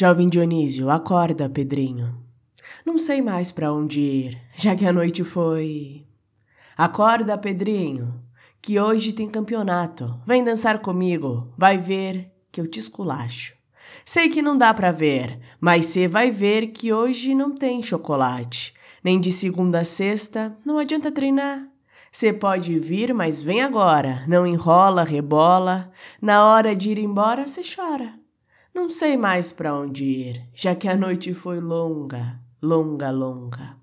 Jovem Dionísio, acorda, Pedrinho. Não sei mais para onde ir, já que a noite foi. Acorda, Pedrinho, que hoje tem campeonato. Vem dançar comigo, vai ver que eu te esculacho. Sei que não dá para ver, mas você vai ver que hoje não tem chocolate. Nem de segunda a sexta, não adianta treinar. Você pode vir, mas vem agora. Não enrola, rebola. Na hora de ir embora, você chora. Não sei mais para onde ir, já que a noite foi longa, longa, longa.